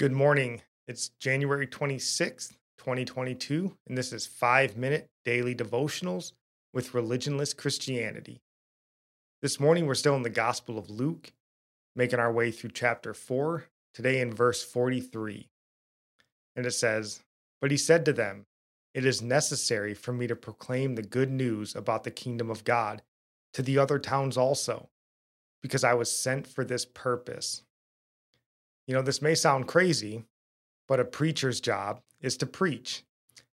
Good morning. It's January 26th, 2022, and this is 5 Minute Daily Devotionals with Religionless Christianity. This morning we're still in the Gospel of Luke, making our way through chapter 4, today in verse 43. And it says, But he said to them, It is necessary for me to proclaim the good news about the kingdom of God to the other towns also, because I was sent for this purpose. You know, this may sound crazy, but a preacher's job is to preach.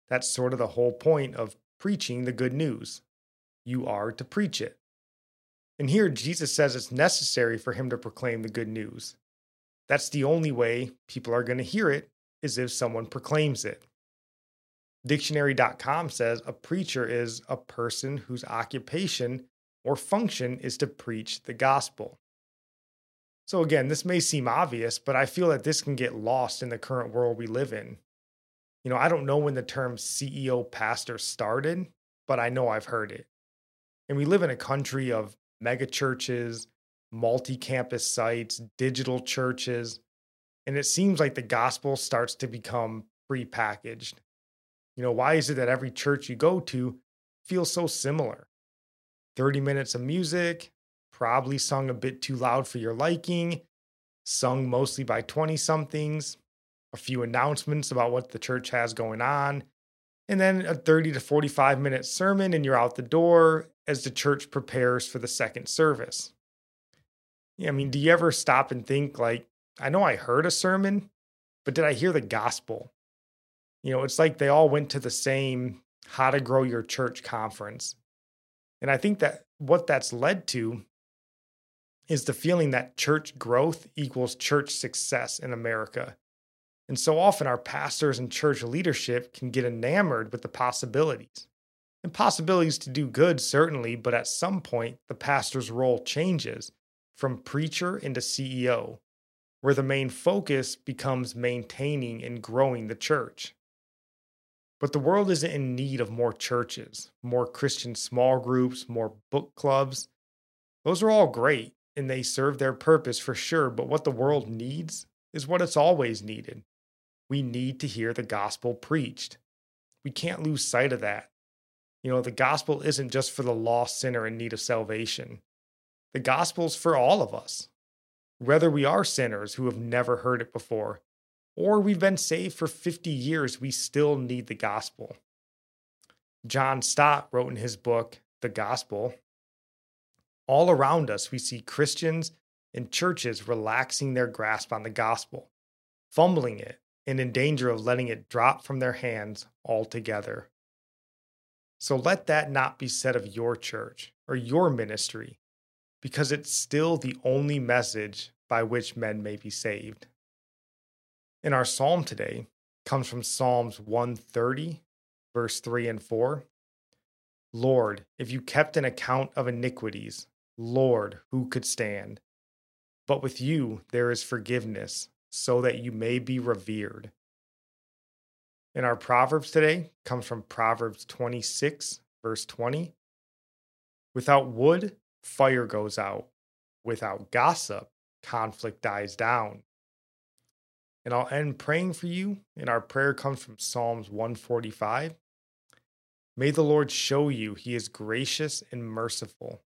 That's sort of the whole point of preaching the good news. You are to preach it. And here Jesus says it's necessary for him to proclaim the good news. That's the only way people are going to hear it is if someone proclaims it. Dictionary.com says a preacher is a person whose occupation or function is to preach the gospel. So, again, this may seem obvious, but I feel that this can get lost in the current world we live in. You know, I don't know when the term CEO pastor started, but I know I've heard it. And we live in a country of mega churches, multi campus sites, digital churches, and it seems like the gospel starts to become prepackaged. You know, why is it that every church you go to feels so similar? 30 minutes of music, probably sung a bit too loud for your liking, sung mostly by 20 somethings, a few announcements about what the church has going on, and then a 30 to 45 minute sermon, and you're out the door as the church prepares for the second service. Yeah, I mean, do you ever stop and think, like, I know I heard a sermon, but did I hear the gospel? You know, it's like they all went to the same How to Grow Your Church conference. And I think that what that's led to is the feeling that church growth equals church success in America. And so often our pastors and church leadership can get enamored with the possibilities. And possibilities to do good, certainly, but at some point, the pastor's role changes from preacher into CEO, where the main focus becomes maintaining and growing the church. But the world isn't in need of more churches, more Christian small groups, more book clubs. Those are all great and they serve their purpose for sure. But what the world needs is what it's always needed. We need to hear the gospel preached. We can't lose sight of that. You know, the gospel isn't just for the lost sinner in need of salvation, the gospel's for all of us. Whether we are sinners who have never heard it before, or we've been saved for 50 years, we still need the gospel. John Stott wrote in his book, The Gospel, all around us, we see Christians and churches relaxing their grasp on the gospel, fumbling it, and in danger of letting it drop from their hands altogether. So let that not be said of your church or your ministry, because it's still the only message by which men may be saved. In our psalm today comes from Psalms 130, verse 3 and 4. Lord, if you kept an account of iniquities, Lord, who could stand? But with you there is forgiveness, so that you may be revered. And our Proverbs today comes from Proverbs 26, verse 20. Without wood, fire goes out. Without gossip, conflict dies down. And I'll end praying for you. And our prayer comes from Psalms 145. May the Lord show you he is gracious and merciful,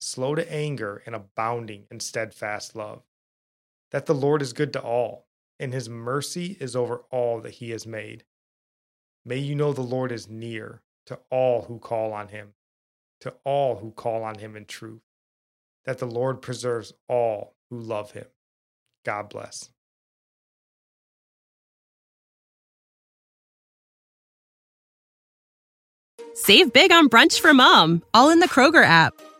slow to anger, and abounding in steadfast love. That the Lord is good to all, and his mercy is over all that he has made. May you know the Lord is near to all who call on him, to all who call on him in truth. That the Lord preserves all who love him. God bless. Save big on brunch for mom, all in the Kroger app.